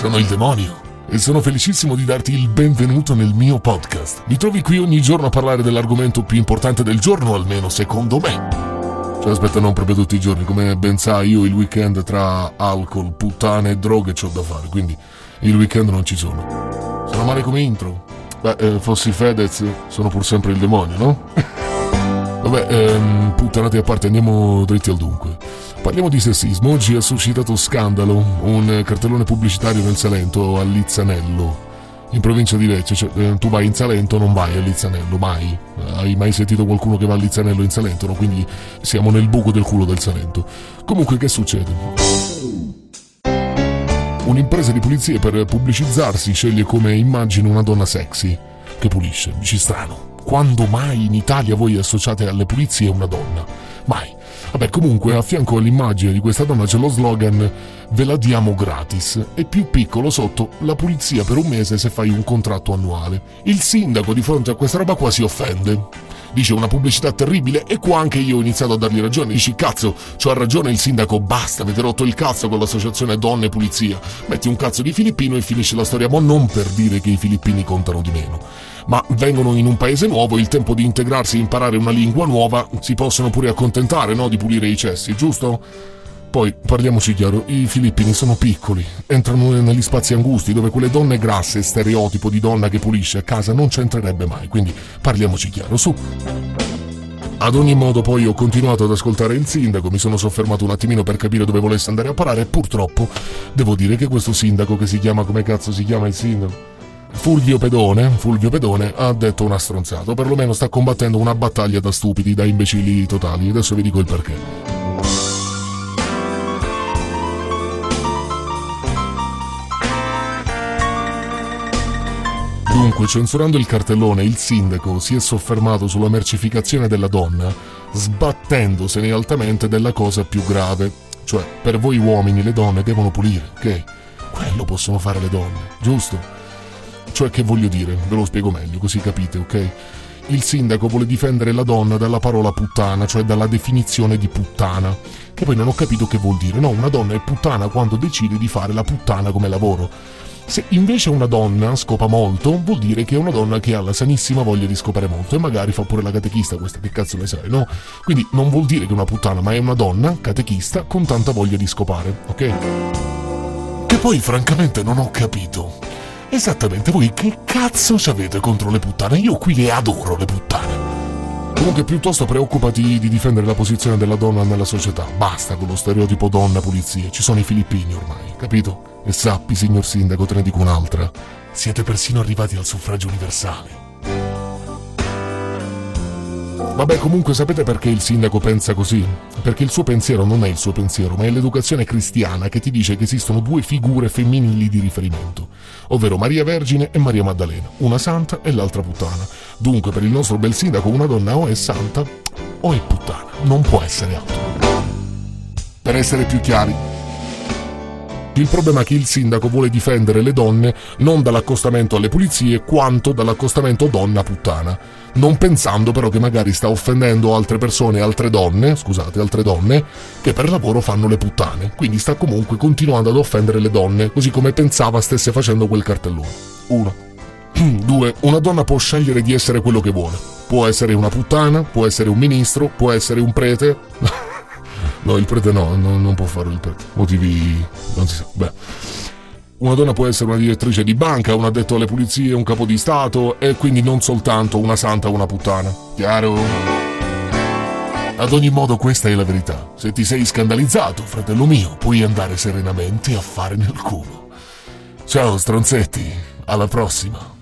sono il demonio e sono felicissimo di darti il benvenuto nel mio podcast. Mi trovi qui ogni giorno a parlare dell'argomento più importante del giorno, almeno secondo me. Cioè, aspetta, non proprio tutti i giorni, come ben sai io il weekend tra alcol, puttane e droghe c'ho da fare, quindi il weekend non ci sono. Sono male come intro? Beh, eh, fossi Fedez, sono pur sempre il demonio, no? Vabbè, ehm, puttanate a parte, andiamo dritti al dunque. Parliamo di sessismo. Oggi ha suscitato scandalo un cartellone pubblicitario nel Salento a Lizzanello, in provincia di Lecce. Cioè, eh, tu vai in Salento, non vai a Lizzanello, mai. Hai mai sentito qualcuno che va a Lizzanello in Salento? No? Quindi siamo nel buco del culo del Salento. Comunque, che succede? Un'impresa di pulizie per pubblicizzarsi sceglie come immagine una donna sexy che pulisce. Dici strano. Quando mai in Italia voi associate alle pulizie una donna? Mai. Vabbè, comunque, a fianco all'immagine di questa donna c'è lo slogan Ve la diamo gratis e più piccolo sotto la pulizia per un mese se fai un contratto annuale. Il sindaco di fronte a questa roba qua si offende. Dice una pubblicità terribile e qua anche io ho iniziato a dargli ragione. Dici cazzo, c'ha ragione il sindaco, basta, avete rotto il cazzo con l'associazione Donne Pulizia. Metti un cazzo di filippino e finisce la storia, ma non per dire che i filippini contano di meno ma vengono in un paese nuovo, il tempo di integrarsi e imparare una lingua nuova, si possono pure accontentare, no? Di pulire i cessi, giusto? Poi, parliamoci chiaro, i filippini sono piccoli, entrano negli spazi angusti dove quelle donne grasse, stereotipo di donna che pulisce a casa, non c'entrerebbe mai, quindi parliamoci chiaro, su. Ad ogni modo poi ho continuato ad ascoltare il sindaco, mi sono soffermato un attimino per capire dove volesse andare a parare e purtroppo devo dire che questo sindaco che si chiama come cazzo si chiama il sindaco? Fulvio Pedone, Fulvio Pedone ha detto una stronzata, o perlomeno sta combattendo una battaglia da stupidi, da imbecilli totali. Adesso vi dico il perché. Dunque, censurando il cartellone, il sindaco si è soffermato sulla mercificazione della donna, sbattendosene altamente della cosa più grave. Cioè, per voi uomini le donne devono pulire, ok? Quello possono fare le donne, giusto? Cioè che voglio dire, ve lo spiego meglio così capite, ok? Il sindaco vuole difendere la donna dalla parola puttana, cioè dalla definizione di puttana, che poi non ho capito che vuol dire. No, una donna è puttana quando decide di fare la puttana come lavoro. Se invece una donna scopa molto, vuol dire che è una donna che ha la sanissima voglia di scopare molto e magari fa pure la catechista, questa che cazzo ne sai, no? Quindi non vuol dire che è una puttana, ma è una donna catechista con tanta voglia di scopare, ok? Che poi francamente non ho capito. Esattamente, voi che cazzo ci avete contro le puttane? Io qui le adoro le puttane. Comunque piuttosto preoccupati di difendere la posizione della donna nella società. Basta con lo stereotipo donna pulizia, ci sono i filippini ormai, capito? E sappi, signor sindaco, te ne dico un'altra. Siete persino arrivati al suffragio universale. Vabbè, comunque sapete perché il sindaco pensa così? Perché il suo pensiero non è il suo pensiero, ma è l'educazione cristiana che ti dice che esistono due figure femminili di riferimento, ovvero Maria Vergine e Maria Maddalena, una santa e l'altra puttana. Dunque, per il nostro bel sindaco, una donna o è santa o è puttana, non può essere altro. Per essere più chiari, il problema è che il sindaco vuole difendere le donne non dall'accostamento alle pulizie quanto dall'accostamento donna-puttana, non pensando però che magari sta offendendo altre persone, altre donne, scusate, altre donne, che per lavoro fanno le puttane, quindi sta comunque continuando ad offendere le donne, così come pensava stesse facendo quel cartellone. 1. 2. Una donna può scegliere di essere quello che vuole. Può essere una puttana, può essere un ministro, può essere un prete. No, il prete no, no, non può fare il prete. Motivi non si sa. Beh. Una donna può essere una direttrice di banca, un addetto alle pulizie, un capo di Stato e quindi non soltanto una santa o una puttana. Chiaro? Ad ogni modo questa è la verità. Se ti sei scandalizzato, fratello mio, puoi andare serenamente a fare nel culo. Ciao stronzetti, alla prossima.